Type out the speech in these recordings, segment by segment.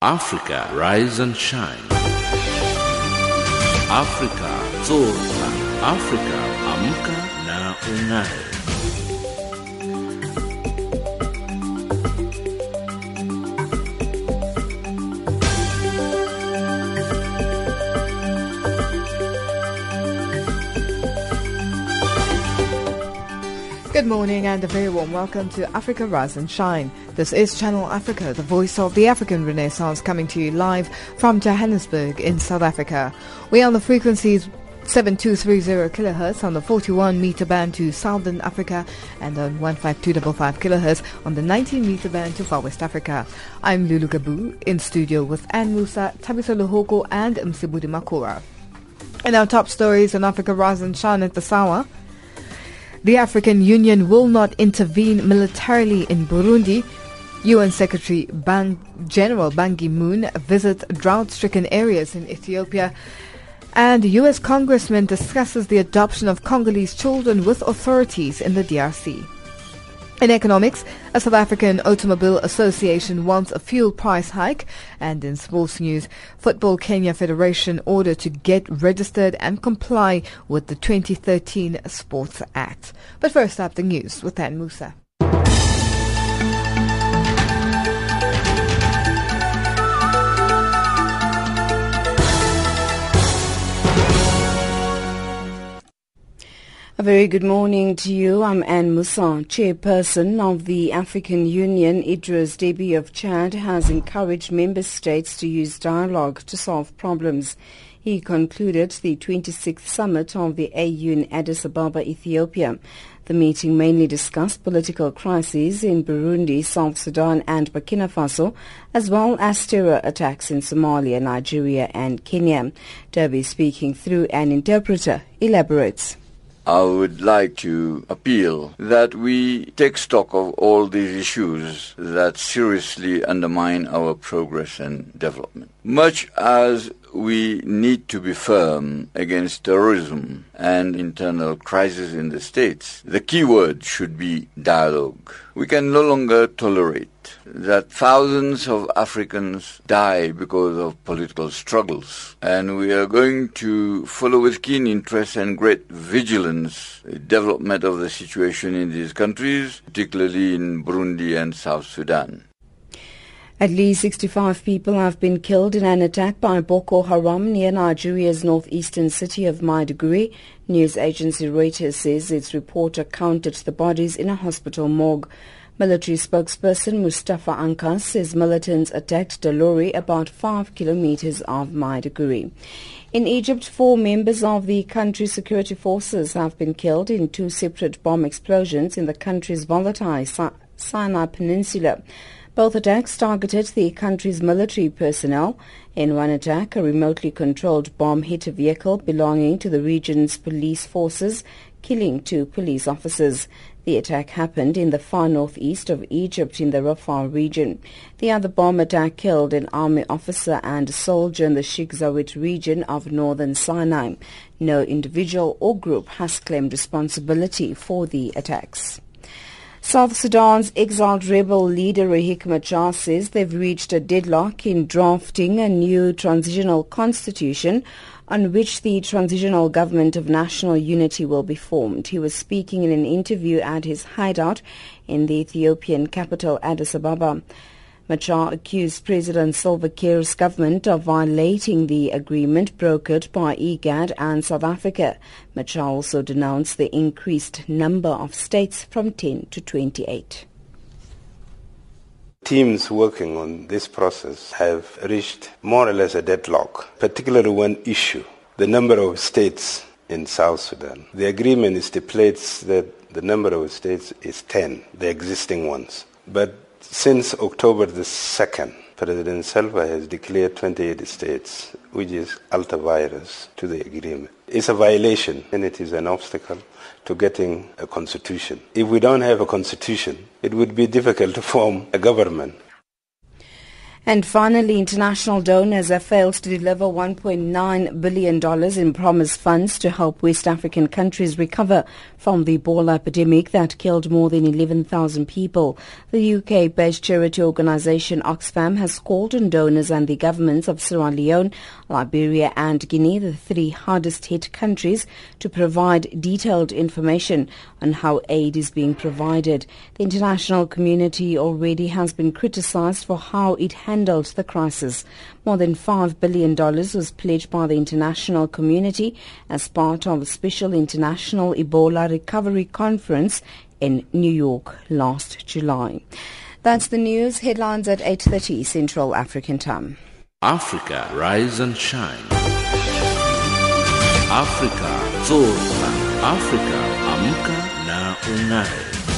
Africa, rise and shine. Africa, zorka. Africa, amka na ung'are. Good morning and a very warm welcome to Africa Rise and Shine. This is Channel Africa, the voice of the African Renaissance, coming to you live from Johannesburg in South Africa. We are on the frequencies 7230 kilohertz on the 41 meter band to Southern Africa and on 15255 kilohertz on the 19 meter band to Far West Africa. I'm Lulu Gabu in studio with Anne Musa, Tabitha Luhoko and Msibudi Makura. In our top stories on Africa Rise and Shine at the Sawa, the African Union will not intervene militarily in Burundi. UN Secretary Ban- General Ban Ki-moon visits drought-stricken areas in Ethiopia. And U.S. Congressman discusses the adoption of Congolese children with authorities in the DRC. In economics, a South African Automobile Association wants a fuel price hike. And in sports news, Football Kenya Federation ordered to get registered and comply with the 2013 Sports Act. But first up, the news with Ann Musa. A very good morning to you. I'm Anne Moussa, chairperson of the African Union. Idris Deby of Chad has encouraged member states to use dialogue to solve problems. He concluded the 26th summit of the AU in Addis Ababa, Ethiopia. The meeting mainly discussed political crises in Burundi, South Sudan and Burkina Faso, as well as terror attacks in Somalia, Nigeria and Kenya. Deby, speaking through an interpreter, elaborates. I would like to appeal that we take stock of all these issues that seriously undermine our progress and development. Much as we need to be firm against terrorism and internal crisis in the states, the key word should be dialogue. We can no longer tolerate that thousands of Africans die because of political struggles. And we are going to follow with keen interest and great vigilance the development of the situation in these countries, particularly in Burundi and South Sudan. At least 65 people have been killed in an attack by Boko Haram near Nigeria's northeastern city of Maiduguri. News agency Reuters says its reporter counted the bodies in a hospital morgue. Military spokesperson Mustafa Ankas says militants attacked Dalori about 5 kilometers of Maiduguri. In Egypt, four members of the country's security forces have been killed in two separate bomb explosions in the country's volatile Sinai Peninsula. Both attacks targeted the country's military personnel. In one attack, a remotely controlled bomb hit a vehicle belonging to the region's police forces, killing two police officers. The attack happened in the far northeast of Egypt in the Rafah region. The other bomb attack killed an army officer and a soldier in the Sheikh Zuweid region of northern Sinai. No individual or group has claimed responsibility for the attacks. South Sudan's exiled rebel leader Riek Machar says they've reached a deadlock in drafting a new transitional constitution on which the transitional government of national unity will be formed. He was speaking in an interview at his hideout in the Ethiopian capital Addis Ababa. Machar accused President Salva Kiir's government of violating the agreement brokered by IGAD and South Africa. Machar also denounced the increased number of states from 10 to 28. Teams working on this process have reached more or less a deadlock, particularly one issue, the number of states in South Sudan. The agreement stipulates that the number of states is 10, the existing ones. But since October the 2nd, President Salva has declared 28 states, which is ultra vires to the agreement. It's a violation and it is an obstacle to getting a constitution. If we don't have a constitution, it would be difficult to form a government. And finally, international donors have failed to deliver $1.9 billion in promised funds to help West African countries recover from the Ebola epidemic that killed more than 11,000 people. The UK-based charity organisation Oxfam has called on donors and the governments of Sierra Leone, Liberia and Guinea, the three hardest hit countries, to provide detailed information on how aid is being provided. The international community already has been criticised for how it handled handled the crisis. More than $5 billion was pledged by the international community as part of a special international Ebola recovery conference in New York last July. That's the news headlines at 8:30 Central African Time. Africa, rise and shine. Africa, zorka. Africa, amka na unai.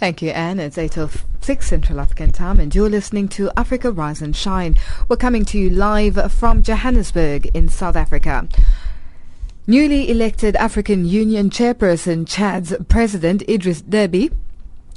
Thank you, Anne. It's 8.06 Central African Time and you're listening to Africa Rise and Shine. We're coming to you live from Johannesburg in South Africa. Newly elected African Union Chairperson Chad's President Idris Deby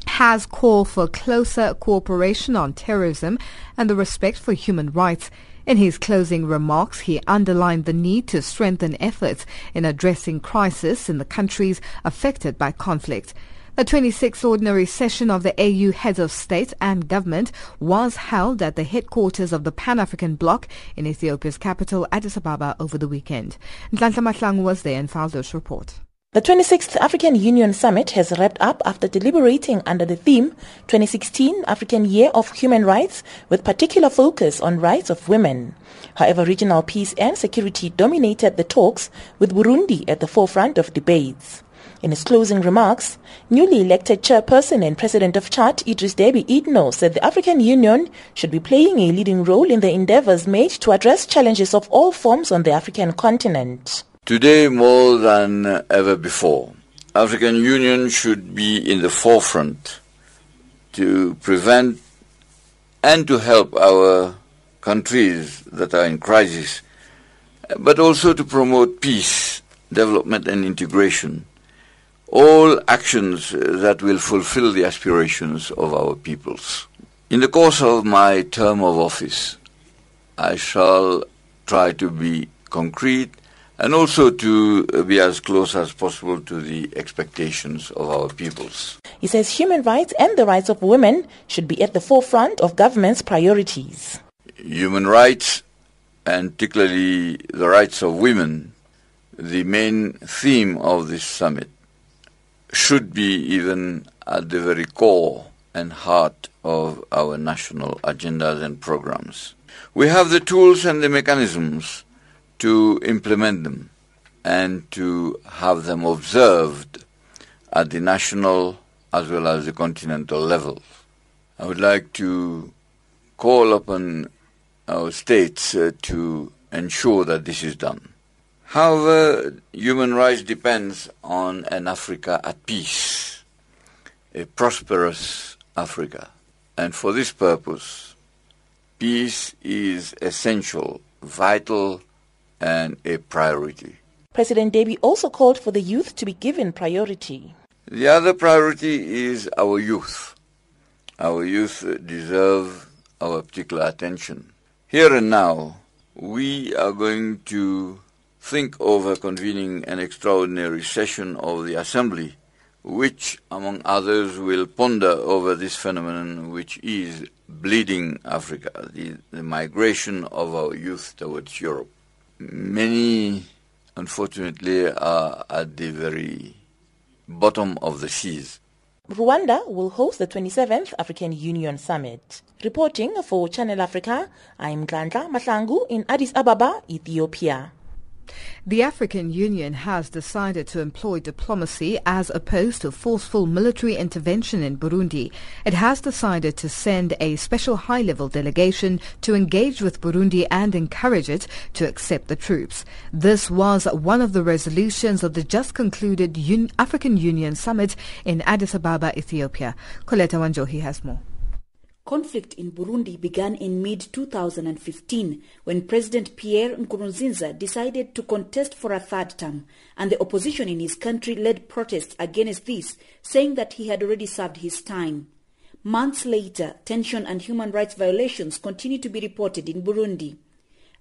has called for closer cooperation on terrorism and the respect for human rights. In his closing remarks, he underlined the need to strengthen efforts in addressing crisis in the countries affected by conflict. The 26th ordinary session of the AU heads of state and government was held at the headquarters of the Pan-African Bloc in Ethiopia's capital Addis Ababa over the weekend. Nhlanhla Mahlangu was there and filed this report. The 26th African Union Summit has wrapped up after deliberating under the theme 2016 African Year of Human Rights with particular focus on rights of women. However, regional peace and security dominated the talks with Burundi at the forefront of debates. In his closing remarks, newly elected chairperson and president of Chad, Idris Deby Itno, said the African Union should be playing a leading role in the endeavors made to address challenges of all forms on the African continent. Today, more than ever before, African Union should be in the forefront to prevent and to help our countries that are in crisis, but also to promote peace, development and integration all actions uh, that will fulfill the aspirations of our peoples. In the course of my term of office, I shall try to be concrete and also to uh, be as close as possible to the expectations of our peoples. He says human rights and the rights of women should be at the forefront of government's priorities. Human rights, and particularly the rights of women, the main theme of this summit should be even at the very core and heart of our national agendas and programs. We have the tools and the mechanisms to implement them and to have them observed at the national as well as the continental level. I would like to call upon our states uh, to ensure that this is done. However, human rights depends on an Africa at peace, a prosperous Africa. And for this purpose, peace is essential, vital, and a priority. President Deby also called for the youth to be given priority. The other priority is our youth. Our youth deserve our particular attention. Here and now, we are going to think over convening an extraordinary session of the Assembly, which, among others, will ponder over this phenomenon which is bleeding Africa, the, the migration of our youth towards Europe. Many, unfortunately, are at the very bottom of the seas. Rwanda will host the 27th African Union Summit. Reporting for Channel Africa, I'm Nhlanhla Mahlangu in Addis Ababa, Ethiopia. The African Union has decided to employ diplomacy as opposed to forceful military intervention in Burundi. It has decided to send a special high-level delegation to engage with Burundi and encourage it to accept the troops. This was one of the resolutions of the just concluded Un- African Union summit in Addis Ababa, Ethiopia. Coletta Wanjohi has more. Conflict in Burundi began in mid-2015 when President Pierre Nkurunziza decided to contest for a third term and the opposition in his country led protests against this, saying that he had already served his time. Months later, tension and human rights violations continue to be reported in Burundi.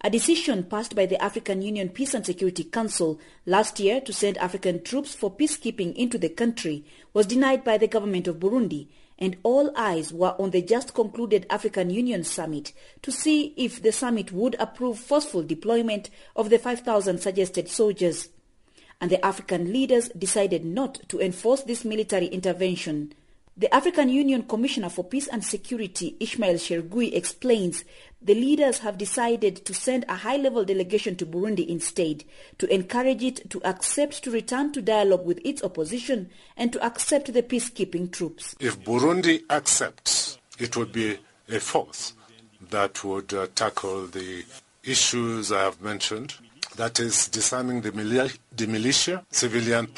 A decision passed by the African Union Peace and Security Council last year to send African troops for peacekeeping into the country was denied by the government of Burundi and all eyes were on the just concluded African Union summit to see if the summit would approve forceful deployment of the 5,000 suggested soldiers. And the African leaders decided not to enforce this military intervention. The African Union Commissioner for Peace and Security, Ismail Chergui, explains the leaders have decided to send a high-level delegation to Burundi instead to encourage it to accept to return to dialogue with its opposition and to accept the peacekeeping troops. If Burundi accepts, it would be a force that would uh, tackle the issues I have mentioned. That is disarming the, mili- the militia, civilian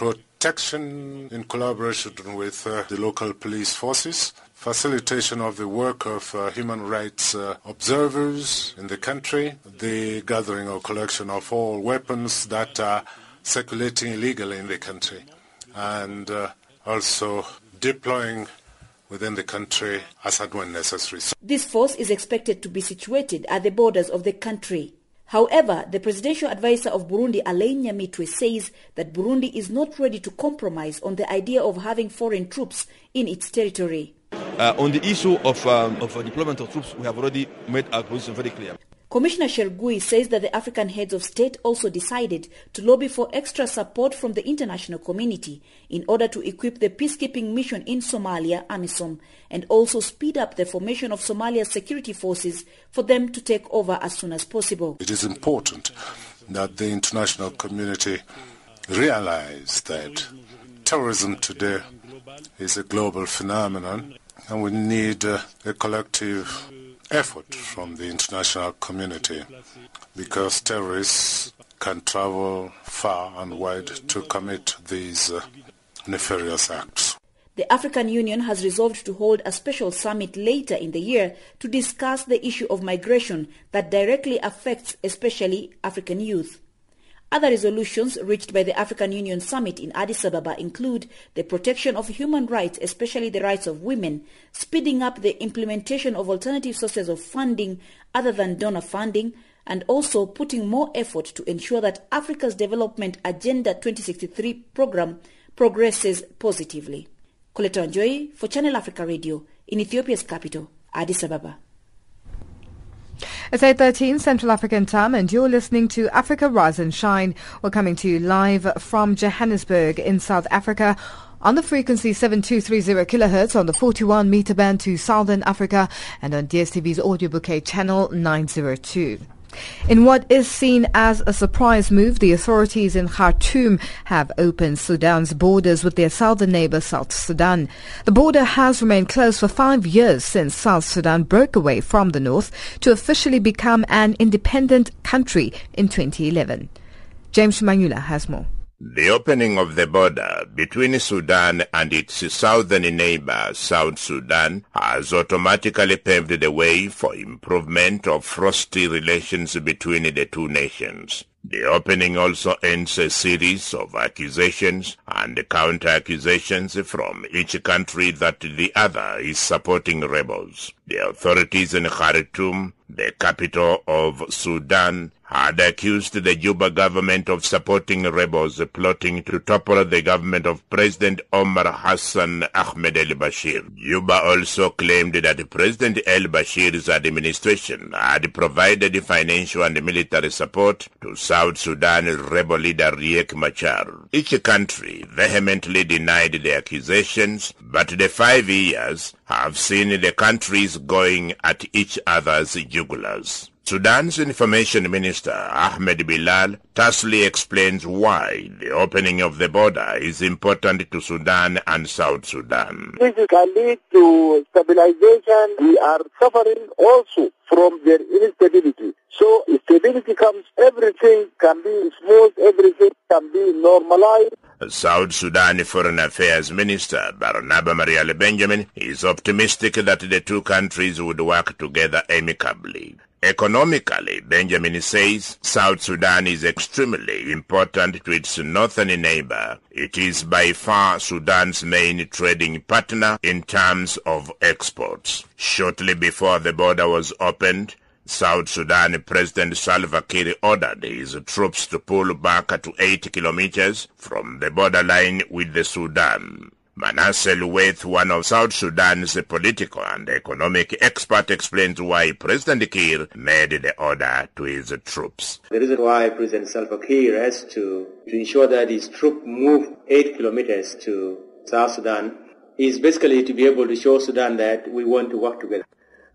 protection in collaboration with uh, the local police forces, facilitation of the work of uh, human rights uh, observers in the country, the gathering or collection of all weapons that are circulating illegally in the country, and uh, also deploying within the country as and when necessary. This force is expected to be situated at the borders of the country. However, the presidential advisor of Burundi, Alain Nyamitwe, says that Burundi is not ready to compromise on the idea of having foreign troops in its territory. Uh, on the issue of, um, of deployment of troops, we have already made our position very clear. Commissioner Chergui says that the African heads of state also decided to lobby for extra support from the international community in order to equip the peacekeeping mission in Somalia, AMISOM, and also speed up the formation of Somalia's security forces for them to take over as soon as possible. It is important that the international community realize that terrorism today is a global phenomenon and we need uh, a collective effort from the international community because terrorists can travel far and wide to commit these uh, nefarious acts. The African Union has resolved to hold a special summit later in the year to discuss the issue of migration that directly affects especially African youth. Other resolutions reached by the African Union Summit in Addis Ababa include the protection of human rights, especially the rights of women, speeding up the implementation of alternative sources of funding other than donor funding, and also putting more effort to ensure that Africa's Development Agenda 2063 program progresses positively. Coletta for Channel Africa Radio in Ethiopia's capital, Addis Ababa. It's 8.13 Central African time and you're listening to Africa Rise and Shine. We're coming to you live from Johannesburg in South Africa on the frequency 7230 kilohertz on the 41 meter band to Southern Africa and on DSTV's audio bouquet channel 902. In what is seen as a surprise move, the authorities in Khartoum have opened Sudan's borders with their southern neighbor, South Sudan. The border has remained closed for five years since South Sudan broke away from the north to officially become an independent country in 2011. James Shimanyula has more. The opening of the border between Sudan and its southern neighbor, South Sudan, has automatically paved the way for improvement of frosty relations between the two nations. The opening also ends a series of accusations and counter-accusations from each country that the other is supporting rebels. The authorities in Khartoum, the capital of Sudan, had accused the Juba government of supporting rebels plotting to topple the government of President Omar Hassan Ahmed el-Bashir. Juba also claimed that President el-Bashir's administration had provided financial and military support to South Sudan rebel leader Riek Machar. Each country vehemently denied the accusations, but the five years have seen the countries going at each other's jugulars. Sudan's Information Minister Ahmed Bilal tersely explains why the opening of the border is important to Sudan and South Sudan. This can lead to stabilization. We are suffering also from their instability. So if stability comes, everything can be smooth, everything can be normalized. South Sudan Foreign Affairs Minister Barnaba Marial Benjamin is optimistic that the two countries would work together amicably. Economically, Benjamin says South Sudan is extremely important to its northern neighbor. It is by far Sudan's main trading partner in terms of exports. Shortly before the border was opened, South Sudan President Salva Kiir ordered his troops to pull back to 8 kilometers from the borderline with the Sudan. Manasseh Lueth, one of South Sudan's political and economic expert, explains why President Kiir made the order to his troops. The reason why President Salva Kiir has to, to ensure that his troops move 8 kilometers to South Sudan is basically to be able to show Sudan that we want to work together.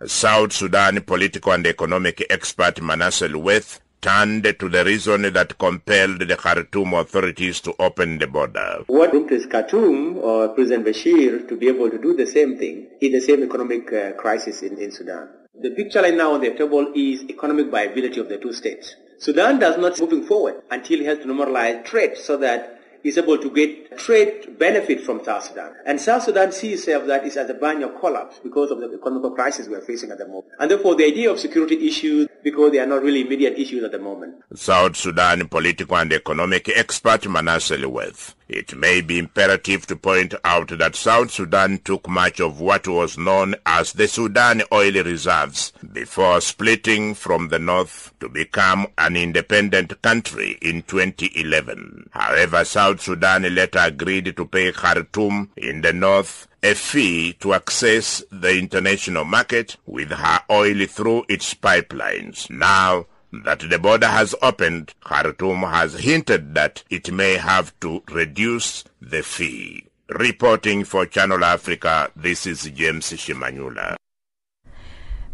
South Sudan political and economic expert Manasseh Lueth turned to the reason that compelled the Khartoum authorities to open the border. What prompted Khartoum or President Bashir to be able to do the same thing in the same economic uh, crisis in, in Sudan? The picture right now on the table is economic viability of the two states. Sudan does not moving forward until it has to normalize trade so that is able to get trade benefit from South Sudan. And South Sudan sees itself that it's at the brink of collapse because of the economic crisis we are facing at the moment. And therefore the idea of security issues, because they are not really immediate issues at the moment. South Sudan political and economic expert Manasseh Lueth. It may be imperative to point out that South Sudan took much of what was known as the Sudan oil reserves before splitting from the north to become an independent country in 2011. However, South Sudan later agreed to pay Khartoum in the north a fee to access the international market with her oil through its pipelines. Now, that the border has opened, Khartoum has hinted that it may have to reduce the fee. Reporting for Channel Africa, this is James Shimanyula.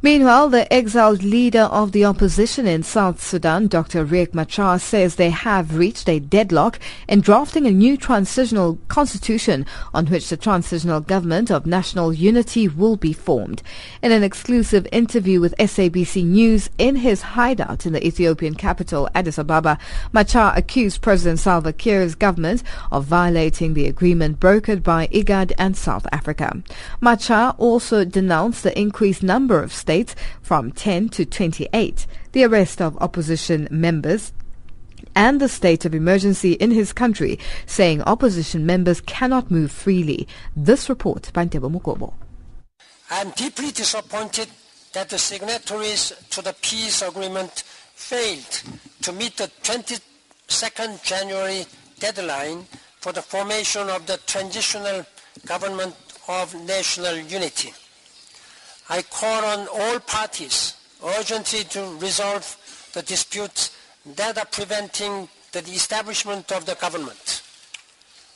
Meanwhile, the exiled leader of the opposition in South Sudan, Dr. Riek Machar, says they have reached a deadlock in drafting a new transitional constitution on which the transitional government of national unity will be formed. In an exclusive interview with SABC News in his hideout in the Ethiopian capital, Addis Ababa, Machar accused President Salva Kiir's government of violating the agreement brokered by IGAD and South Africa. Machar also denounced the increased number of states from 10 to 28, the arrest of opposition members, and the state of emergency in his country, saying opposition members cannot move freely. This report by Ntebo Mukobo. I am deeply disappointed that the signatories to the peace agreement failed to meet the 22nd January deadline for the formation of the transitional government of national unity. I call on all parties urgently to resolve the disputes that are preventing the establishment of the government.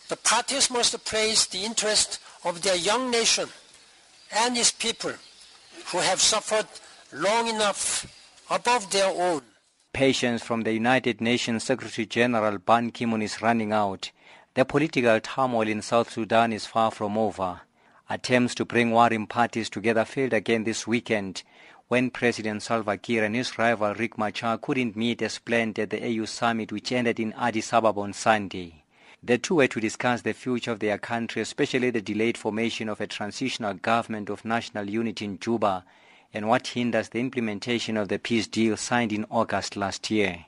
The parties must place the interest of their young nation and its people who have suffered long enough above their own. Patience from the United Nations Secretary General Ban Ki-moon is running out. The political turmoil in South Sudan is far from over. Attempts to bring warring parties together failed again this weekend when President Salva Kiir and his rival Riek Machar couldn't meet as planned at the AU summit which ended in Addis Ababa on Sunday. The two were to discuss the future of their country, especially the delayed formation of a transitional government of national unity in Juba and what hinders the implementation of the peace deal signed in August last year.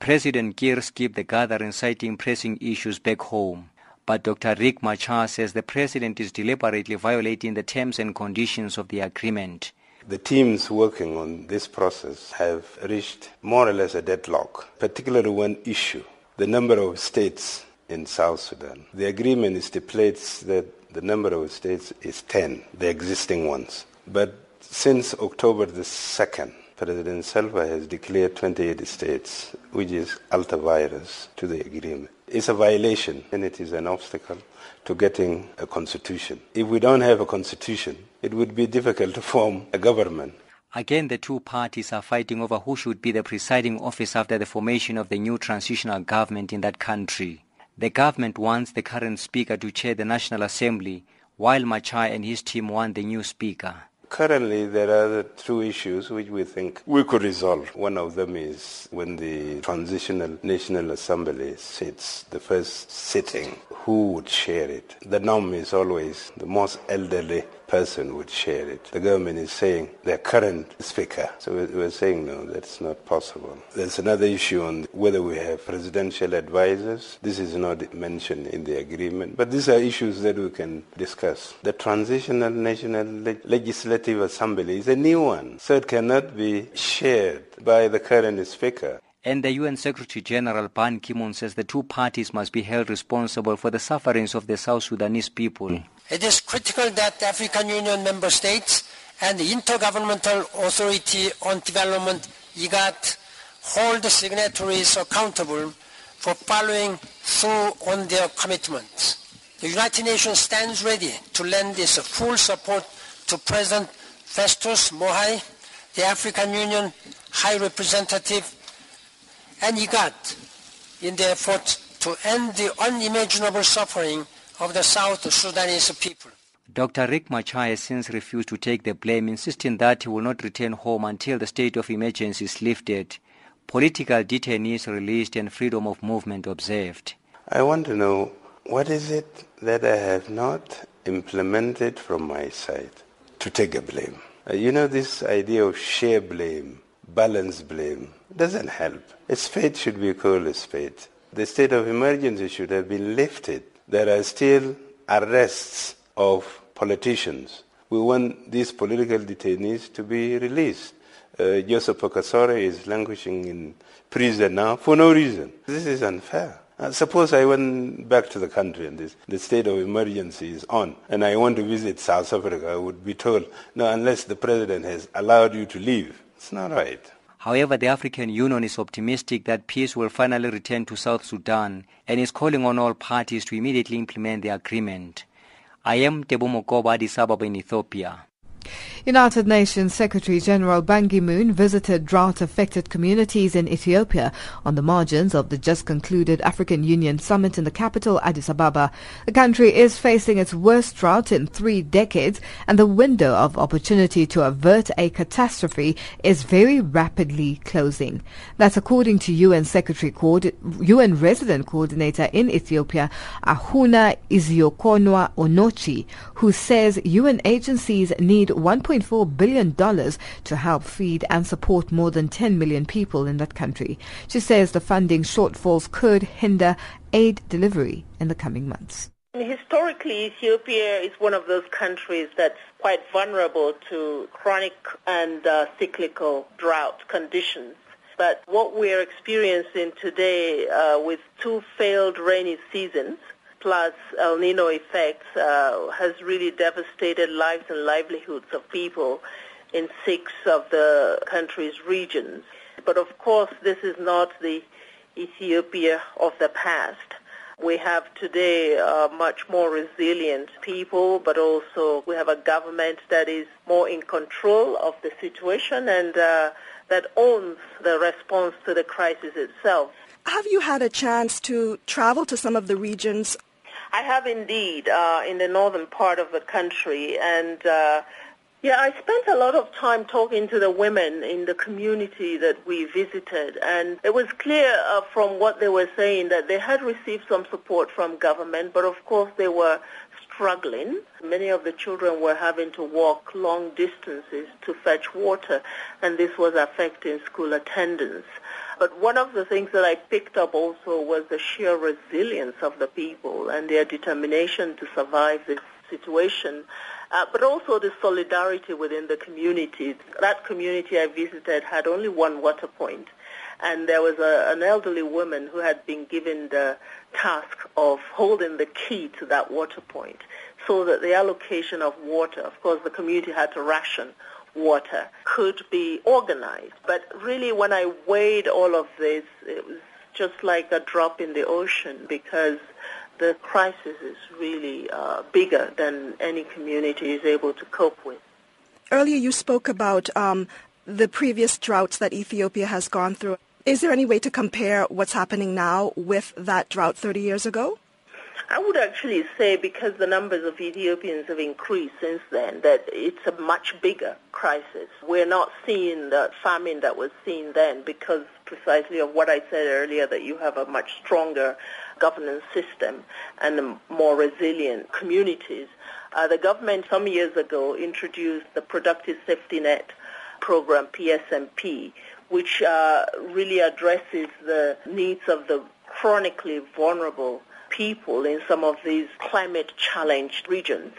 President Kiir skipped the gathering citing pressing issues back home. But Dr. Riek Machar says the president is deliberately violating the terms and conditions of the agreement. The teams working on this process have reached more or less a deadlock, particularly one issue, the number of states in South Sudan. The agreement stipulates that the number of states is 10, the existing ones. But since October the 2nd, President Salva has declared 28 states, which is ultra vires to the agreement. It's a violation and it is an obstacle to getting a constitution. If we don't have a constitution, it would be difficult to form a government. Again, the two parties are fighting over who should be the presiding officer after the formation of the new transitional government in that country. The government wants the current speaker to chair the National Assembly, while Machar and his team want the new speaker. Currently, there are two issues which we think we could resolve. One of them is when the Transitional National Assembly sits, the first sitting, who would chair it? The norm is always the most elderly person would share it. The government is saying their current speaker. So we're saying no, that's not possible. There's another issue on whether we have presidential advisors. This is not mentioned in the agreement, but these are issues that we can discuss. The Transitional National Legislative Assembly is a new one, so it cannot be shared by the current speaker. And the UN Secretary General Ban Ki-moon says the two parties must be held responsible for the sufferings of the South Sudanese people. It is critical that African Union member states and the Intergovernmental Authority on Development, IGAD, hold the signatories accountable for following through on their commitments. The United Nations stands ready to lend its full support to President Festus Mogae, the African Union High Representative, and IGAD in the effort to end the unimaginable suffering of the South Sudanese people. Dr. Riek Machar has since refused to take the blame, insisting that he will not return home until the state of emergency is lifted, political detainees released, and freedom of movement observed. I want to know what is it that I have not implemented from my side to take a blame? Uh, you know, this idea of share blame, balance blame, doesn't help. A spade should be called a spade. The state of emergency should have been lifted there are still arrests of politicians. We want these political detainees to be released. Uh, Joseph Bakosoro is languishing in prison now for no reason. This is unfair. Uh, suppose I went back to the country and this, the state of emergency is on, and I want to visit South Africa, I would be told, no, unless the president has allowed you to leave. It's not right. However, the African Union is optimistic that peace will finally return to South Sudan and is calling on all parties to immediately implement the agreement. I am Tebo Mokoba, Addis Ababa in Ethiopia. United Nations Secretary General Ban Ki-moon visited drought-affected communities in Ethiopia on the margins of the just concluded African Union summit in the capital Addis Ababa. The country is facing its worst drought in three decades and the window of opportunity to avert a catastrophe is very rapidly closing. That's according to UN Secretary UN Resident Coordinator in Ethiopia, Ahunna Eziakonwa Onochie, who says UN agencies need $1.4 billion to help feed and support more than 10 million people in that country. She says the funding shortfalls could hinder aid delivery in the coming months. Historically, Ethiopia is one of those countries that's quite vulnerable to chronic and uh, cyclical drought conditions. But what we're experiencing today uh, with two failed rainy seasons plus El Nino effects uh, has really devastated lives and livelihoods of people in six of the country's regions. But of course, this is not the Ethiopia of the past. We have today much more resilient people, but also we have a government that is more in control of the situation and uh, that owns the response to the crisis itself. Have you had a chance to travel to some of the regions I have indeed uh, in the northern part of the country, and uh, yeah, I spent a lot of time talking to the women in the community that we visited, and it was clear uh, from what they were saying that they had received some support from government, but of course they were struggling. Many of the children were having to walk long distances to fetch water, and this was affecting school attendance. But one of the things that I picked up also was the sheer resilience of the people and their determination to survive this situation. uh, but also the solidarity within the community. That community I visited had only one water point, and there was a, an elderly woman who had been given the task of holding the key to that water point so that the allocation of water, of course the community had to ration water, could be organized. But really when I weighed all of this, it was just like a drop in the ocean because the crisis is really uh, bigger than any community is able to cope with. Earlier you spoke about um, the previous droughts that Ethiopia has gone through. Is there any way to compare what's happening now with that drought 30 years ago? I would actually say because the numbers of Ethiopians have increased since then that it's a much bigger crisis. We're not seeing the famine that was seen then because precisely of what I said earlier that you have a much stronger governance system and more resilient communities. Uh, the government some years ago introduced the Productive Safety Net program, PSNP, which uh, really addresses the needs of the chronically vulnerable people in some of these climate challenged regions.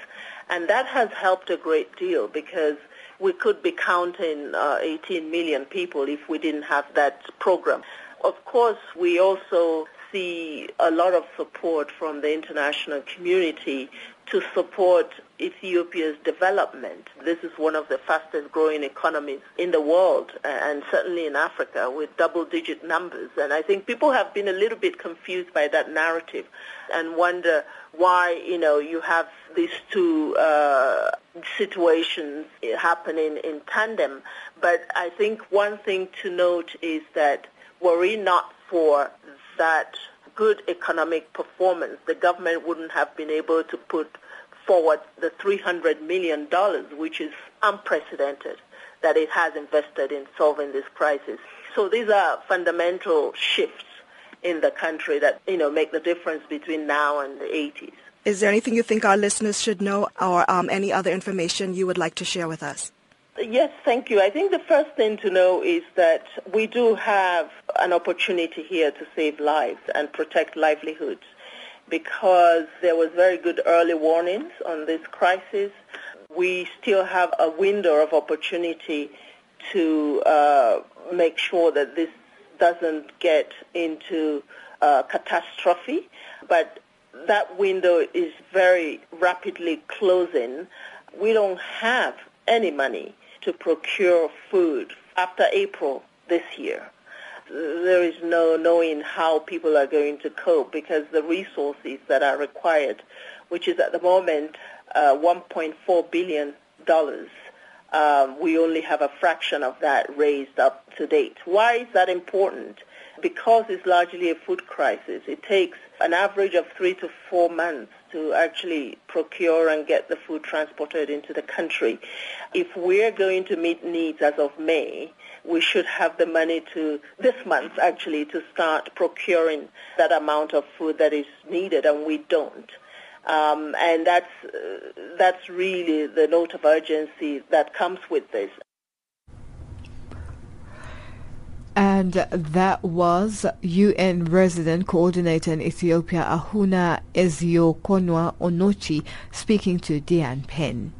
And that has helped a great deal because we could be counting uh, 18 million people if we didn't have that program. Of course, we also see a lot of support from the international community to support Ethiopia's development. This is one of the fastest growing economies in the world and certainly in Africa with double digit numbers. And I think people have been a little bit confused by that narrative and wonder why, you know, you have these two uh, situations happening in tandem. But I think one thing to note is that were it not for that good economic performance, the government wouldn't have been able to put forward the $300 million, which is unprecedented, that it has invested in solving this crisis. So these are fundamental shifts in the country that, you know, make the difference between now and the 80s. Is there anything you think our listeners should know or um, any other information you would like to share with us? Yes, thank you. I think the first thing to know is that we do have an opportunity here to save lives and protect livelihoods because there was very good early warnings on this crisis. We still have a window of opportunity to uh, make sure that this doesn't get into uh, catastrophe, but that window is very rapidly closing. We don't have any money to procure food after April this year there is no knowing how people are going to cope because the resources that are required, which is at the moment uh, 1.4 billion dollars, um, we only have a fraction of that raised up to date. Why is that important? Because it's largely a food crisis. It takes an average of three to four months to actually procure and get the food transported into the country. If we're going to meet needs as of May, we should have the money to, this month actually, to start procuring that amount of food that is needed, and we don't. Um, and that's, uh, that's really the note of urgency that comes with this. And that was UN Resident Coordinator in Ethiopia, Ahunna Eziakonwa Onochie, speaking to Diane Penn.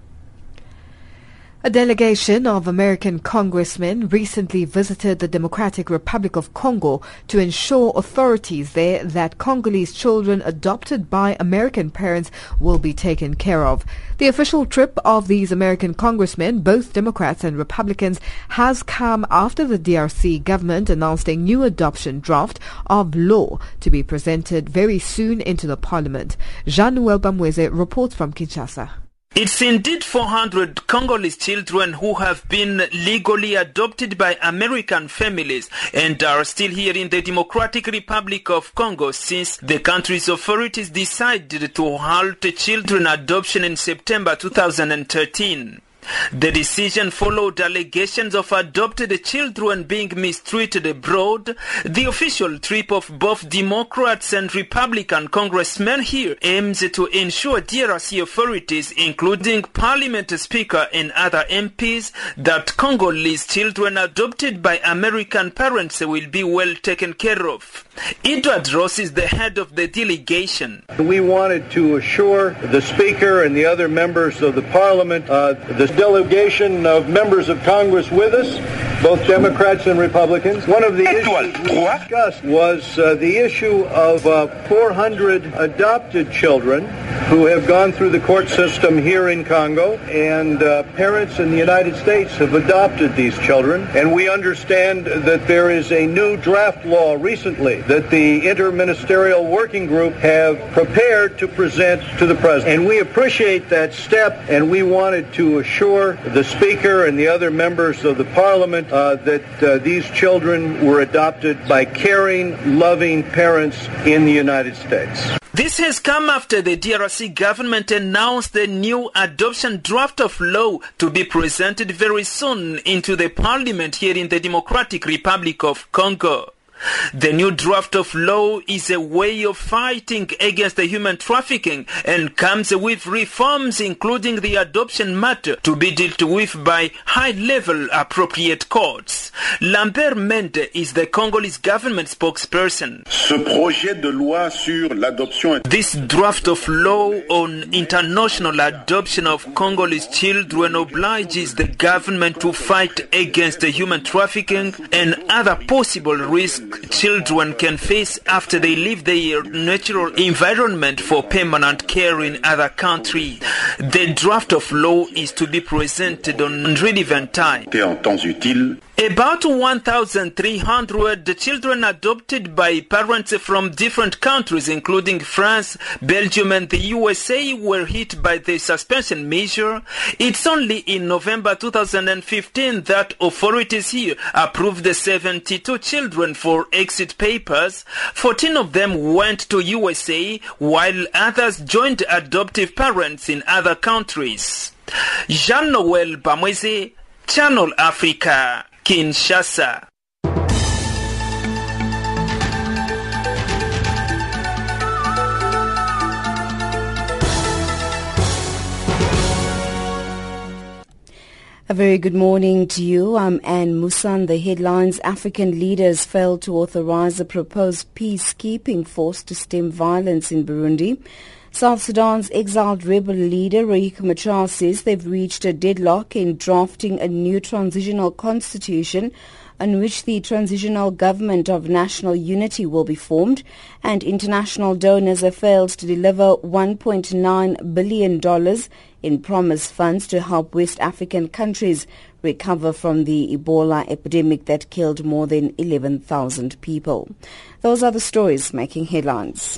A delegation of American congressmen recently visited the Democratic Republic of Congo to ensure authorities there that Congolese children adopted by American parents will be taken care of. The official trip of these American congressmen, both Democrats and Republicans, has come after the DRC government announced a new adoption draft of law to be presented very soon into the parliament. Jean-Noel Bamweze reports from Kinshasa. It's indeed 400 Congolese children who have been legally adopted by American families and are still here in the Democratic Republic of Congo since the country's authorities decided to halt children adoption in September 2013. The decision followed allegations of adopted children being mistreated abroad. The official trip of both Democrats and Republican congressmen here aims to ensure DRC authorities, including Parliament Speaker and other MPs, that Congolese children adopted by American parents will be well taken care of. Edward Royce is the head of the delegation. We wanted to assure the Speaker and the other members of the Parliament, uh, the delegation of members of Congress with us, both Democrats and Republicans. One of the issues we discussed was uh, the issue of uh, 400 adopted children who have gone through the court system here in Congo, and uh, parents in the United States have adopted these children. And we understand that there is a new draft law recently that the Interministerial Working Group have prepared to present to the President. And we appreciate that step, and we wanted to assure the Speaker and the other members of the Parliament uh, that uh, these children were adopted by caring, loving parents in the United States. This has come after the DRC government announced the new adoption draft of law to be presented very soon into the parliament here in the Democratic Republic of Congo. The new draft of law is a way of fighting against the human trafficking and comes with reforms including the adoption matter to be dealt with by high-level appropriate courts. Lambert Mende is the Congolese government spokesperson. This draft of law on international adoption of Congolese children obliges the government to fight against the human trafficking and other possible risks children can face after they leave their natural environment for permanent care in other countries. The draft of law is to be presented on relevant time. About 1,300 children adopted by parents from different countries, including France, Belgium, and the USA, were hit by the suspension measure. It's only in November 2015 that authorities here approved the 72 children for exit papers. 14 of them went to USA, while others joined adoptive parents in other countries. Jean-Noel Bamweze, Channel Africa. Kinshasa. A very good morning to you. I'm Anne Musan. The headlines African leaders failed to authorize a proposed peacekeeping force to stem violence in Burundi. South Sudan's exiled rebel leader Riek Machar says they've reached a deadlock in drafting a new transitional constitution on which the transitional government of national unity will be formed and international donors have failed to deliver $1.9 billion in promised funds to help West African countries recover from the Ebola epidemic that killed more than 11,000 people. Those are the stories making headlines.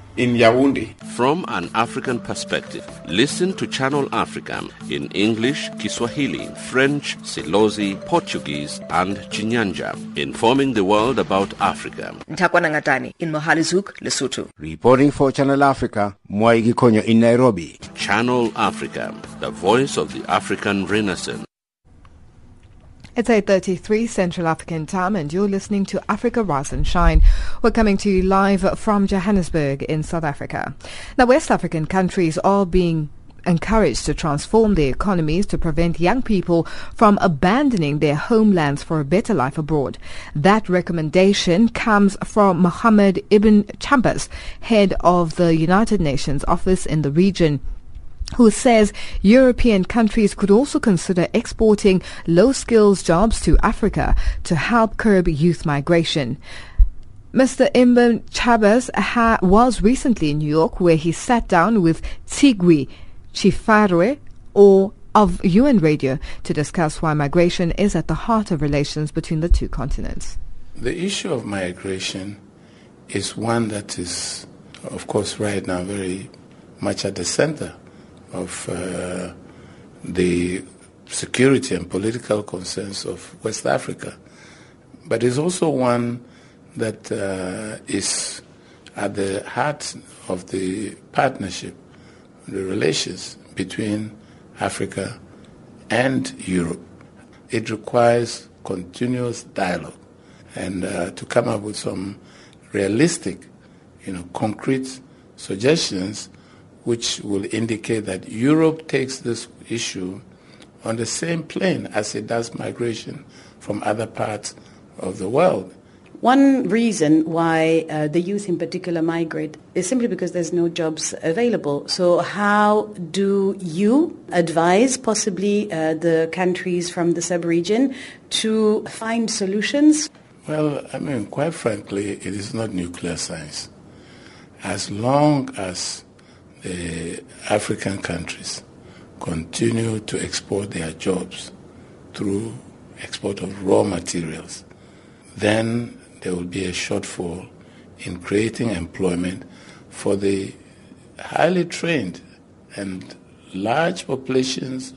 in Yaoundé. From an African perspective, listen to Channel Africa in English, Kiswahili, French, Silozi, Portuguese, and Chinyanja, informing the world about Africa. Ntakwana Ngatani in Mohale's Hoek, Lesotho. Reporting for Channel Africa, Mwai Gikonyo in Nairobi. Channel Africa, the voice of the African Renaissance. It's 8.33 Central African Time and you're listening to Africa Rise and Shine. We're coming to you live from Johannesburg in South Africa. Now, West African countries are being encouraged to transform their economies to prevent young people from abandoning their homelands for a better life abroad. That recommendation comes from Mohammed Ibn Chambas, head of the United Nations office in the region who says European countries could also consider exporting low skills jobs to Africa to help curb youth migration. Mr. Ibn Chambas ha- was recently in New York where he sat down with Tsigwe Chifare or of UN Radio to discuss why migration is at the heart of relations between the two continents. The issue of migration is one that is, of course, right now very much at the center of uh, the security and political concerns of West Africa. But it's also one that uh, is at the heart of the partnership, the relations between Africa and Europe. It requires continuous dialogue and uh, to come up with some realistic, you know, concrete suggestions which will indicate that Europe takes this issue on the same plane as it does migration from other parts of the world. One reason why uh, the youth in particular migrate is simply because there's no jobs available. So how do you advise possibly uh, the countries from the sub-region to find solutions? Well, I mean, quite frankly, it is not nuclear science. As long as the African countries continue to export their jobs through export of raw materials, then there will be a shortfall in creating employment for the highly trained and large populations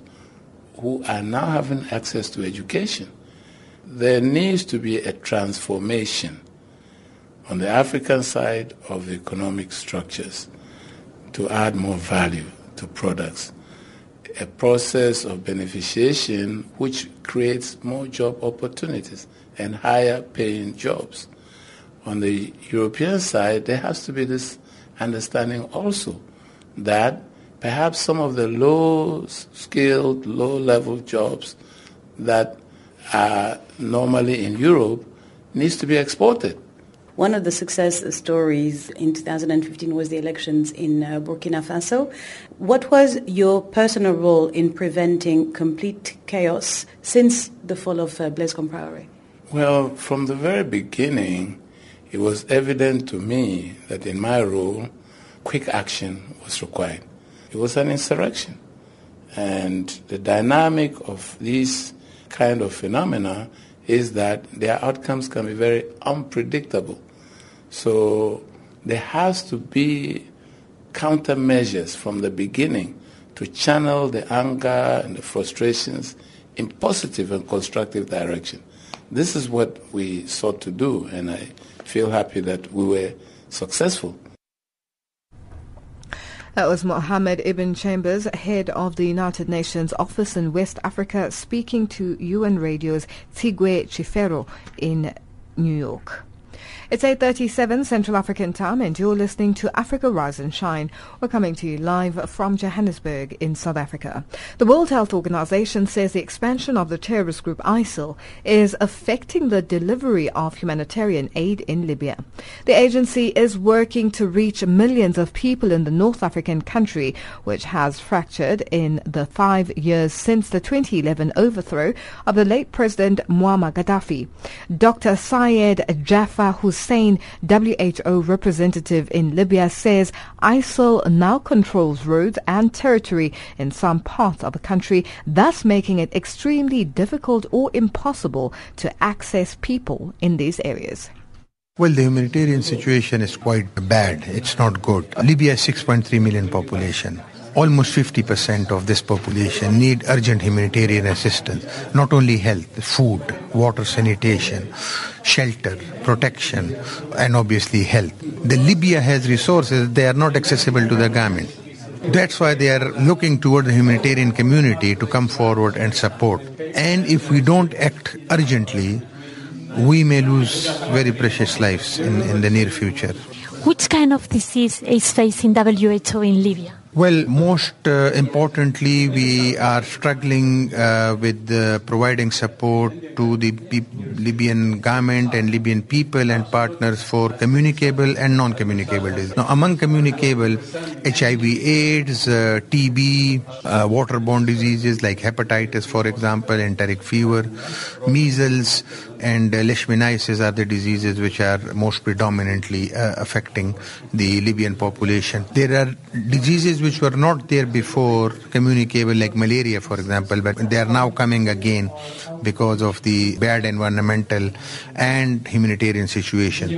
who are now having access to education. There needs to be a transformation on the African side of the economic structures to add more value to products. A process of beneficiation which creates more job opportunities and higher paying jobs. On the European side, there has to be this understanding also that perhaps some of the low skilled, low level jobs that are normally in Europe needs to be exported. One of the success stories in 2015 was the elections in uh, Burkina Faso. What was your personal role in preventing complete chaos since the fall of uh, Blaise Compaoré? Well, from the very beginning, it was evident to me that in my role, quick action was required. It was an insurrection. And the dynamic of these kind of phenomena is that their outcomes can be very unpredictable. So there has to be countermeasures from the beginning to channel the anger and the frustrations in positive and constructive direction. This is what we sought to do, and I feel happy that we were successful. That was Mohammed Ibn Chambas, head of the United Nations office in West Africa, speaking to UN Radio's Tsigwe Chifero in New York. It's 8.37 Central African time and you're listening to Africa Rise and Shine. We're coming to you live from Johannesburg in South Africa. The World Health Organization says the expansion of the terrorist group ISIL is affecting the delivery of humanitarian aid in Libya. The agency is working to reach millions of people in the North African country, which has fractured in the five years since the 2011 overthrow of the late President Muammar Gaddafi. Dr. Syed Jafar Hussein Hussein, WHO representative in Libya, says ISIL now controls roads and territory in some parts of the country, thus making it extremely difficult or impossible to access people in these areas. Well, the humanitarian situation is quite bad. It's not good. Libya has 6.3 million population almost 50% of this population need urgent humanitarian assistance, not only health, food, water sanitation, shelter, protection, and obviously health. The Libya has resources, they are not accessible to the government. That's why they are looking toward the humanitarian community to come forward and support. And if we don't act urgently, we may lose very precious lives in, in the near future. Which kind of disease is facing WHO in Libya? Well, most uh, importantly, we are struggling uh, with uh, providing support to the Libyan government and Libyan people and partners for communicable and non-communicable disease. Now, among communicable, HIV/AIDS, uh, TB, uh, waterborne diseases like hepatitis, for example, enteric fever, measles, and uh, leishmaniasis are the diseases which are most predominantly uh, affecting the Libyan population. There are diseases which were not there before, communicable like malaria, for example, but they are now coming again because of the bad environmental and humanitarian situation.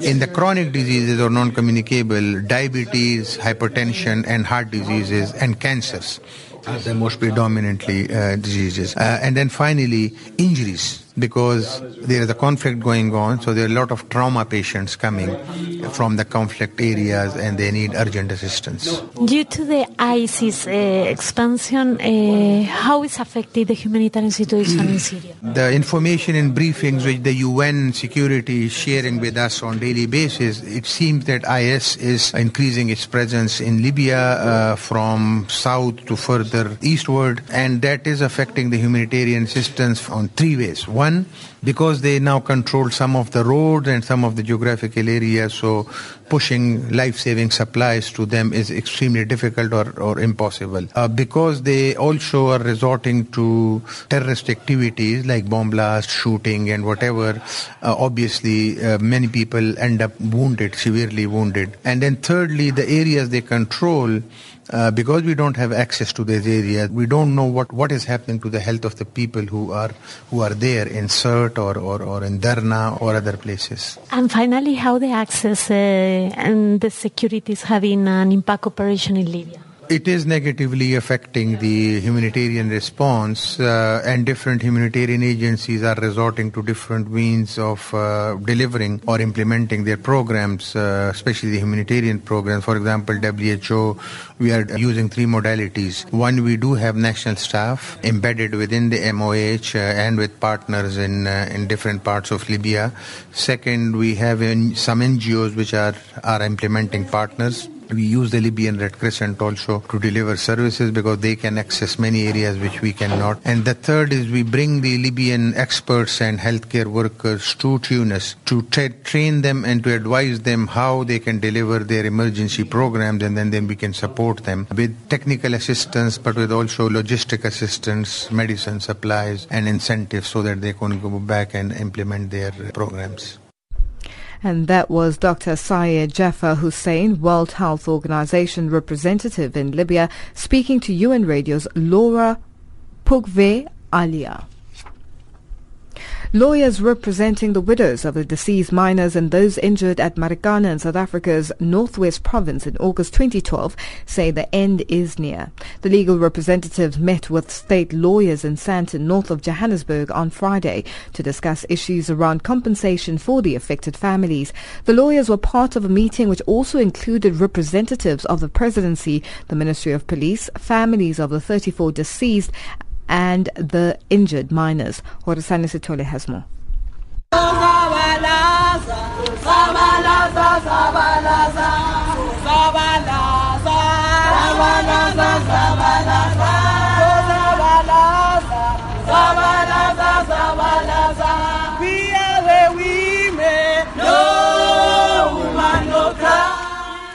In the chronic diseases or non-communicable, diabetes, hypertension, and heart diseases and cancers are the most predominantly uh, diseases. Uh, and then finally, injuries because there is a conflict going on, so there are a lot of trauma patients coming from the conflict areas and they need urgent assistance. Due to the ISIS uh, expansion, uh, how is affected the humanitarian situation in Syria? The information and briefings which the UN security is sharing with us on daily basis, it seems that IS is increasing its presence in Libya uh, from south to further eastward, and that is affecting the humanitarian assistance on three ways. One, one because they now control some of the roads and some of the geographical areas, so pushing life-saving supplies to them is extremely difficult or, or impossible. Uh, because they also are resorting to terrorist activities like bomb blast, shooting, and whatever, uh, obviously uh, many people end up wounded, severely wounded. And then thirdly, the areas they control uh, because we don't have access to these areas, we don't know what, what is happening to the health of the people who are who are there in Sirte or, or, or in Derna or other places. And finally, how the access uh, and the security is having an impact operation in Libya? It is negatively affecting the humanitarian response, uh, and different humanitarian agencies are resorting to different means of uh, delivering or implementing their programs, uh, especially the humanitarian programs. For example, WHO, we are using three modalities. One, we do have national staff embedded within the MOH uh, and with partners in uh, in different parts of Libya. Second, we have in some NGOs which are are implementing partners we use the Libyan Red Crescent also to deliver services because they can access many areas which we cannot. And the third is we bring the Libyan experts and healthcare workers to Tunis to tra- train them and to advise them how they can deliver their emergency programs and then, then we can support them with technical assistance but with also logistic assistance, medicine supplies and incentives so that they can go back and implement their programs. And that was Dr. Syed Jaffer Hussein, World Health Organization representative in Libya, speaking to UN Radio's Laura Pugve Alia. Lawyers representing the widows of the deceased miners and those injured at Marikana in South Africa's northwest province in August 2012 say the end is near. The legal representatives met with state lawyers in Sandton, north of Johannesburg, on Friday to discuss issues around compensation for the affected families. The lawyers were part of a meeting which also included representatives of the presidency, the Ministry of Police, families of the 34 deceased, and the injured miners. Horisani Sitole has more.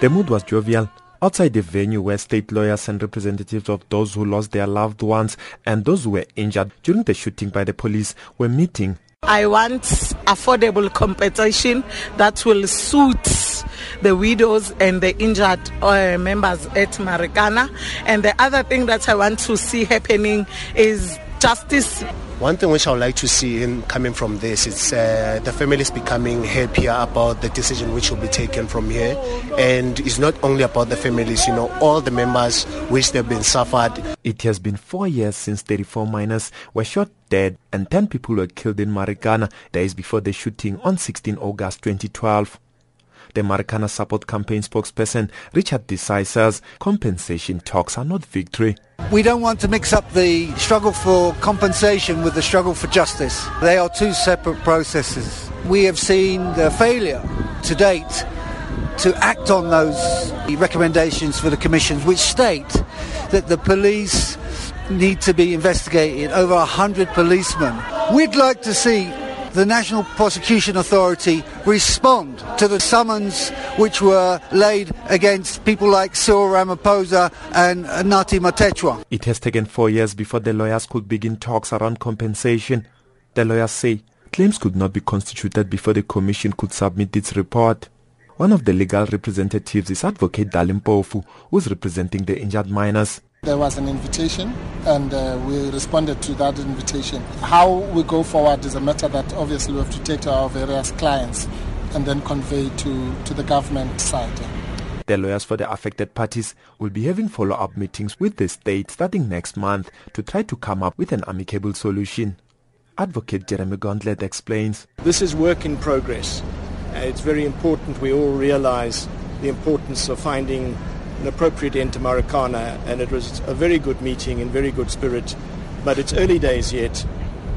The mood was jovial. Outside the venue were state lawyers and representatives of those who lost their loved ones and those who were injured during the shooting by the police were meeting. I want affordable compensation that will suit the widows and the injured uh, members at Marikana. And the other thing that I want to see happening is justice one thing which I would like to see in coming from this is uh, the families becoming happier about the decision which will be taken from here. And it's not only about the families, you know, all the members which they've been suffered. It has been four years since 34 miners were shot dead and 10 people were killed in Marikana days before the shooting on 16 August 2012. The Marikana Support Campaign spokesperson Rehad Desai says compensation talks are not victory. We don't want to mix up the struggle for compensation with the struggle for justice. They are two separate processes. We have seen the failure to date to act on those recommendations for the commissions, which state that the police need to be investigated. Over 100 policemen. We'd like to see the National Prosecution Authority respond to the summons which were laid against people like Cyril Ramaphosa and Nathi Mthethwa. It has taken four years before the lawyers could begin talks around compensation. The lawyers say claims could not be constituted before the commission could submit its report. One of the legal representatives is Advocate Dali Mpofu, who is representing the injured miners. There was an invitation and uh, we responded to that invitation. How we go forward is a matter that obviously we have to take to our various clients and then convey to, to the government side. The lawyers for the affected parties will be having follow up meetings with the state starting next month to try to come up with an amicable solution. Advocate Jeremy Gauntlett explains This is work in progress. Uh, it's very important we all realize the importance of finding an appropriate end to Marikana, and it was a very good meeting in very good spirit. But it's early days yet,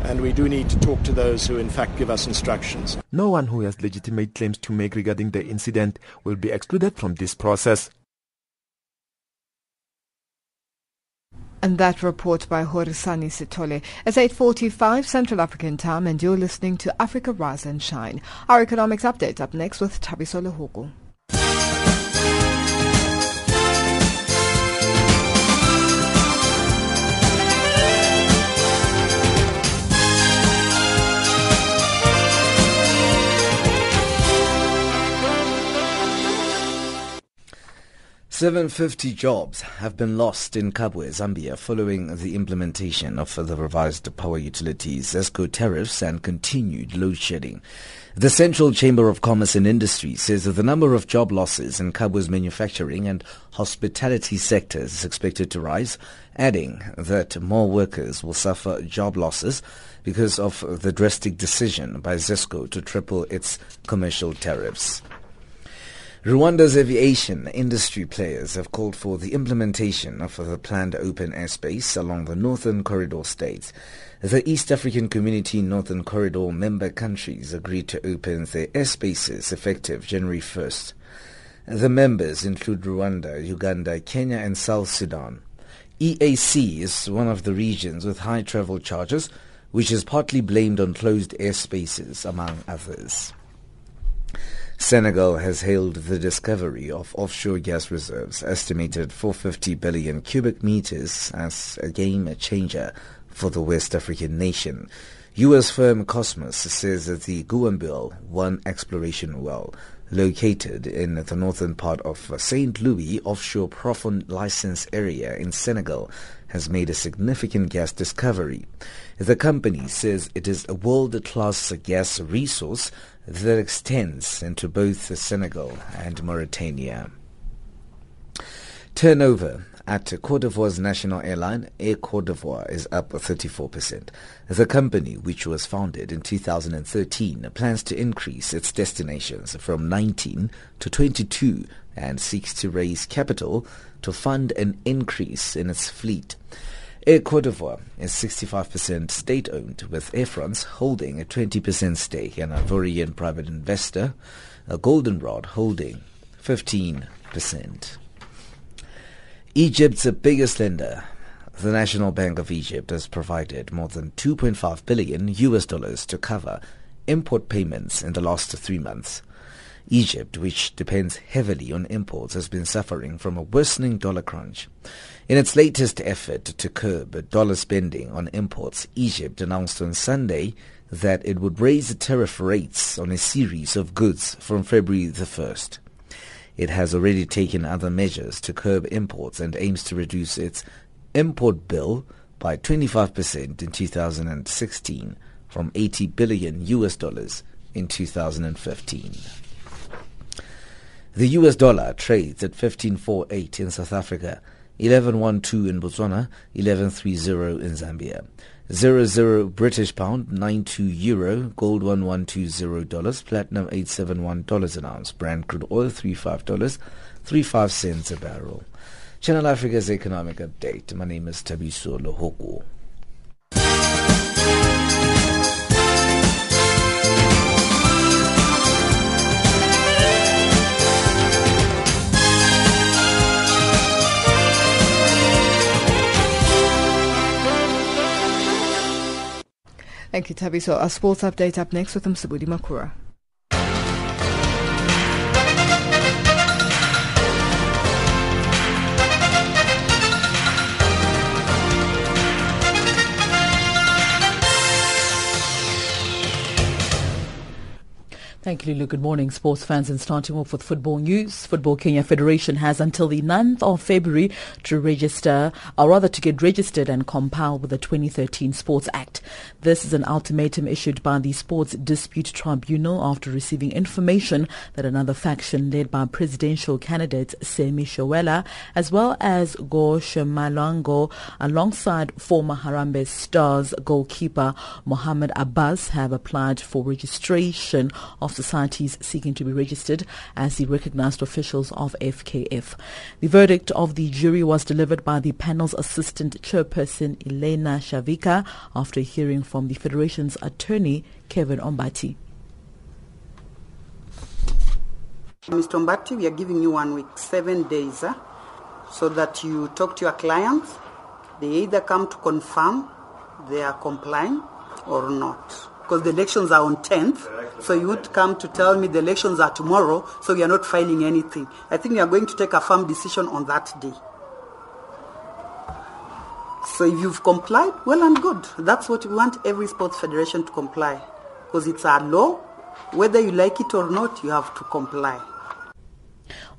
and we do need to talk to those who in fact give us instructions. No one who has legitimate claims to make regarding the incident will be excluded from this process. And that report by Horisani Sitole. It's 8.45 Central African time and you're listening to Africa Rise and Shine. Our economics update up next with Tabiso Lehugu. 750 jobs have been lost in Kabwe, Zambia, following the implementation of the revised power utilities ZESCO tariffs and continued load shedding. The Central Chamber of Commerce and Industry says that the number of job losses in Kabwe's manufacturing and hospitality sectors is expected to rise, adding that more workers will suffer job losses because of the drastic decision by ZESCO to triple its commercial tariffs. Rwanda's aviation industry players have called for the implementation of the planned open airspace along the Northern Corridor states. The East African Community Northern Corridor member countries agreed to open their airspaces effective January 1st. The members include Rwanda, Uganda, Kenya, and South Sudan. EAC is one of the regions with high travel charges, which is partly blamed on closed airspaces, among others. Senegal has hailed the discovery of offshore gas reserves estimated 450 billion cubic meters as a game changer for the West African nation. U.S. firm Kosmos says that the Guembeul 1 exploration well located in the northern part of St. Louis offshore profond license area in Senegal has made a significant gas discovery. The company says it is a world-class gas resource that extends into both Senegal and Mauritania. Turnover at Cote d'Ivoire's national airline, Air Cote d'Ivoire, is up 34%. The company, which was founded in 2013, plans to increase its destinations from 19 to 22 and seeks to raise capital to fund an increase in its fleet. Air Cote d'Ivoire is 65% state-owned, with Air France holding a 20% stake and a Ivorian private investor, a Goldenrod, holding 15%. Egypt's biggest lender, the National Bank of Egypt, has provided more than 2.5 billion US dollars to cover import payments in the last three months. Egypt, which depends heavily on imports, has been suffering from a worsening dollar crunch. In its latest effort to curb dollar spending on imports, Egypt announced on Sunday that it would raise the tariff rates on a series of goods from February the 1st. It has already taken other measures to curb imports and aims to reduce its import bill by 25% in 2016 from 80 billion US dollars in 2015. The US dollar trades at 15.48 in South Africa 1112 in Botswana, 1130 in Zambia. 00 British pound, 92 euro, gold 1120 dollars, platinum 871 dollars an ounce, Brent crude oil 35 dollars, 35 cents a barrel. Channel Africa's economic update. My name is Tabiso Lohoko. Thank you, Tabi. So our sports update up next with Msabudi Makura. Thank you, Lulu. Good morning, sports fans. And starting off with football news, Football Kenya Federation has until the 9th of February to register, or rather to get registered and compile with the 2013 Sports Act. This is an ultimatum issued by the Sports Dispute Tribunal after receiving information that another faction led by presidential candidate Semi Showela, as well as Go Malango, alongside former Harambee Stars goalkeeper Mohamed Abbas, have applied for registration of societies seeking to be registered as the recognized officials of FKF. The verdict of the jury was delivered by the panel's assistant chairperson Elena Shavika after hearing from the Federation's attorney Kevin Ombati. Mr. Ombati, we are giving you one week, seven days, uh, so that you talk to your clients. They either come to confirm they are complying or not because the elections are on 10th. So you would come to tell me the elections are tomorrow, so we are not filing anything. I think we are going to take a firm decision on that day. So if you've complied, well and good. That's what we want every sports federation to comply. Because it's our law. Whether you like it or not, you have to comply.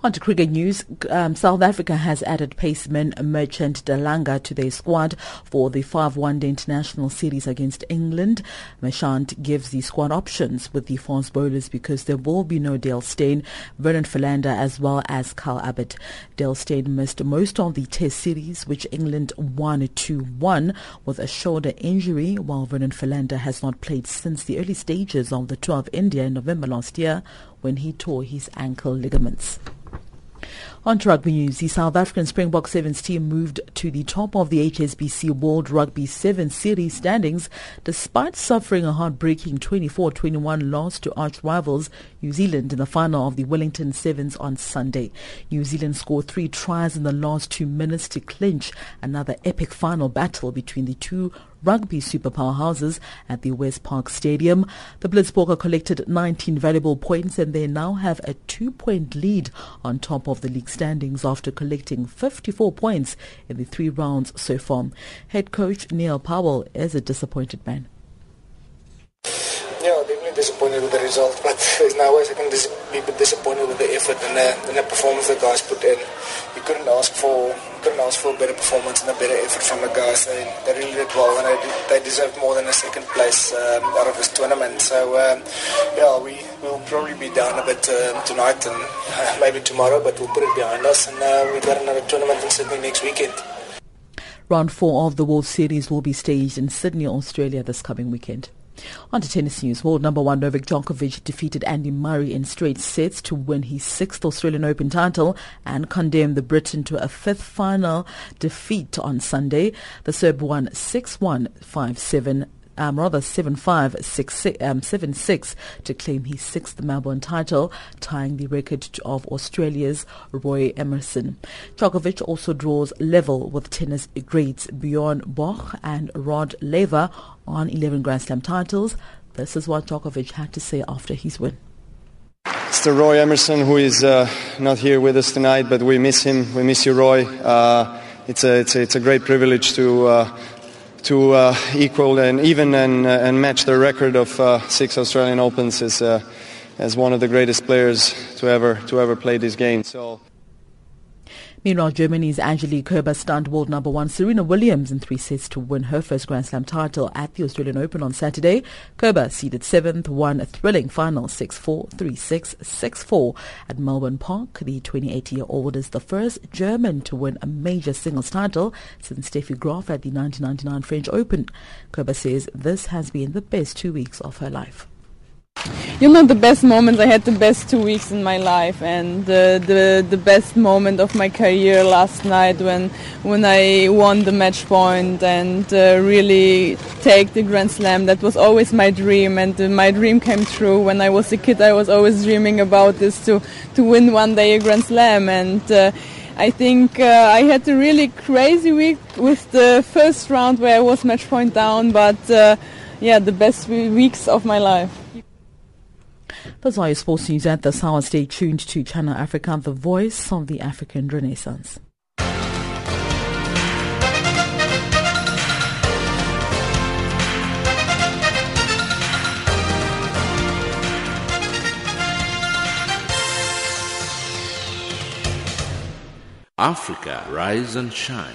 On to cricket news, um, South Africa has added paceman Marchant de Lange to their squad for the 5 one-day international series against England. Merchant gives the squad options with the fast bowlers because there will be no Dale Steyn, Vernon Philander as well as Kyle Abbott. Dale Steyn missed most of the test series which England won 2-1 with a shoulder injury while Vernon Philander has not played since the early stages of the tour of India in November last year when he tore his ankle ligaments. On rugby news, the South African Springbok Sevens team moved to the top of the HSBC World Rugby Sevens Series standings despite suffering a heartbreaking 24-21 loss to arch rivals New Zealand in the final of the Wellington Sevens on Sunday. New Zealand scored three tries in the last two minutes to clinch another epic final battle between the two rugby super powerhouses at the Westpac Stadium. The Blitzbokke collected 19 valuable points and they now have a two-point lead on top of the league standings after collecting 54 points in the three rounds so far. Head coach Neil Powell is a disappointed man. Yeah, disappointed with the result, but there's no way I can dis- be disappointed with the effort and the, and the performance the guys put in. You couldn't ask for couldn't ask for a better performance and a better effort from the guys. They, they really did well, and they, they deserve more than a second place um, out of this tournament. So um, yeah, we will probably be down a bit um, tonight and uh, maybe tomorrow, but we'll put it behind us, and uh, we've got another tournament in Sydney next weekend. Round four of the World Series will be staged in Sydney, Australia this coming weekend. On to tennis news. World number one Novak Djokovic defeated Andy Murray in straight sets to win his sixth Australian Open title and condemned the Briton to a fifth final defeat on Sunday. The Serb won 6-1, 5-7, um, rather 7-5, um, 7-6 to claim his sixth Melbourne title, tying the record of Australia's Roy Emerson. Djokovic also draws level with tennis greats Bjorn Borg and Rod Laver on 11 Grand Slam titles. This is what Djokovic had to say after his win. It's the Roy Emerson who is uh, not here with us tonight, but we miss him. We miss you, Roy. Uh, it's, a, it's, a, it's a great privilege to uh, to uh, equal and even and, uh, and match the record of uh, six Australian Opens as, as one of the greatest players to ever to ever play this game. So. Meanwhile, Germany's Angelique Kerber stunned world number one Serena Williams in three sets to win her first Grand Slam title at the Australian Open on Saturday. Kerber seeded seventh, won a thrilling final 6-4, 3-6, 6-4 at Melbourne Park. The 28-year-old is the first German to win a major singles title since Steffi Graf at the 1999 French Open. Kerber says this has been the best two weeks of her life you know the best moments i had the best two weeks in my life and uh, the the best moment of my career last night when when i won the match point and uh, really take the grand slam that was always my dream and uh, my dream came true when i was a kid i was always dreaming about this to to win one day a grand slam and uh, I think uh, I had a really crazy week with the first round where I was match point down, but uh, yeah, the best weeks of my life. That's all your sports news at this hour. Stay tuned to Channel Africa, the voice of the African Renaissance. Africa, rise and shine.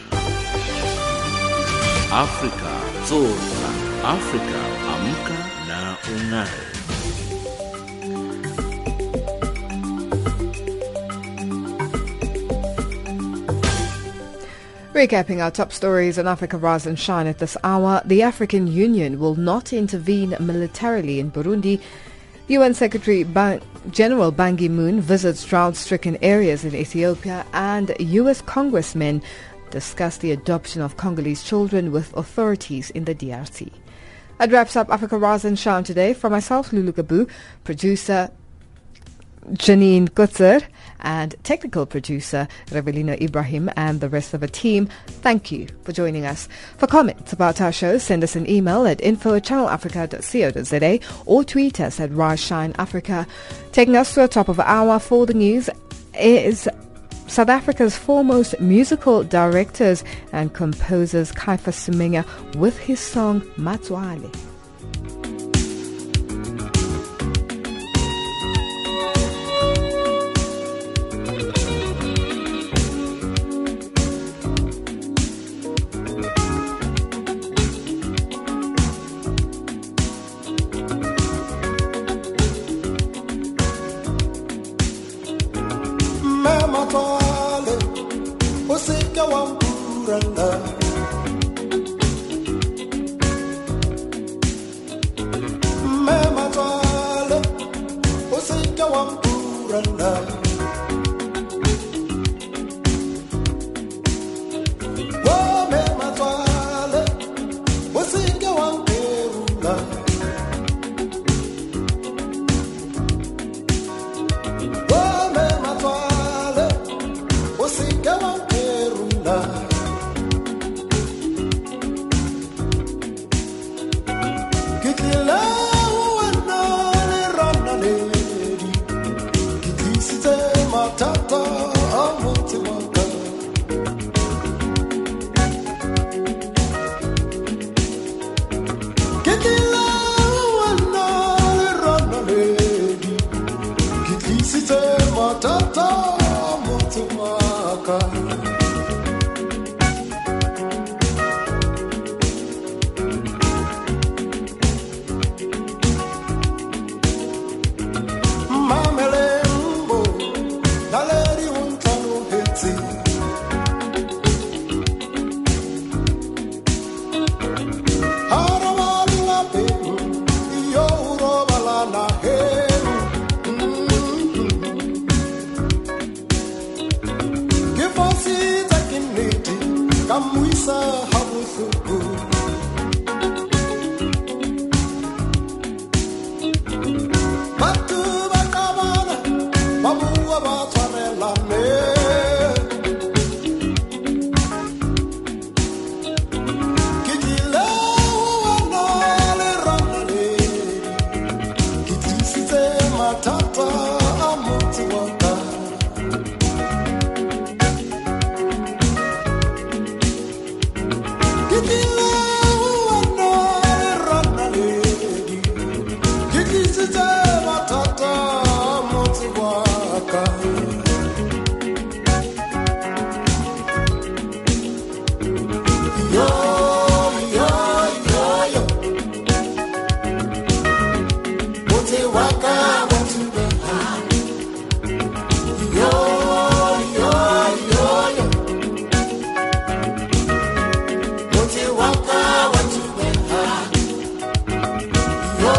Africa, zorka. Africa, amka na unai. Recapping our top stories on Africa Rise and Shine at this hour, the African Union will not intervene militarily in Burundi. UN Secretary ban- General Ban Ki-moon visits drought-stricken areas in Ethiopia and US congressmen discuss the adoption of Congolese children with authorities in the DRC. That wraps up Africa Rise and Shine today. For myself, Lulu Gabu, producer Janine Kutzer, and technical producer Revelino Ibrahim and the rest of the team, thank you for joining us. For comments about our show, send us an email at info at channelafrica.co.za or tweet us at Shine Africa. Taking us to the top of the hour for the news is South Africa's foremost musical directors and composers Caiphus Semenya with his song Matswale.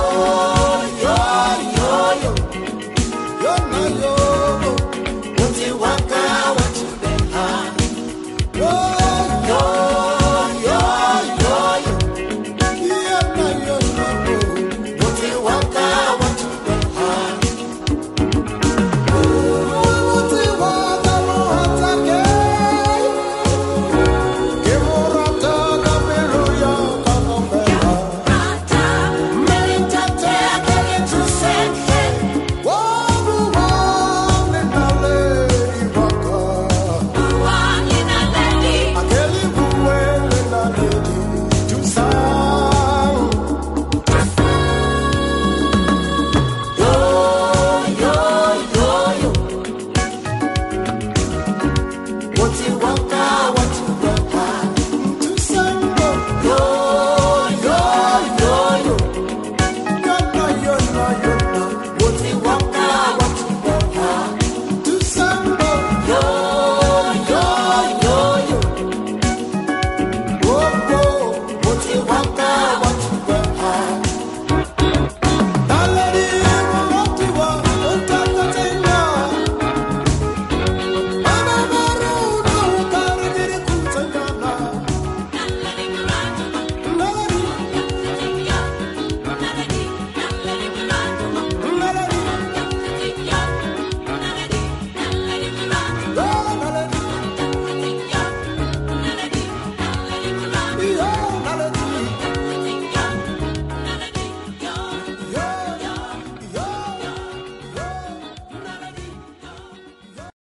Oh.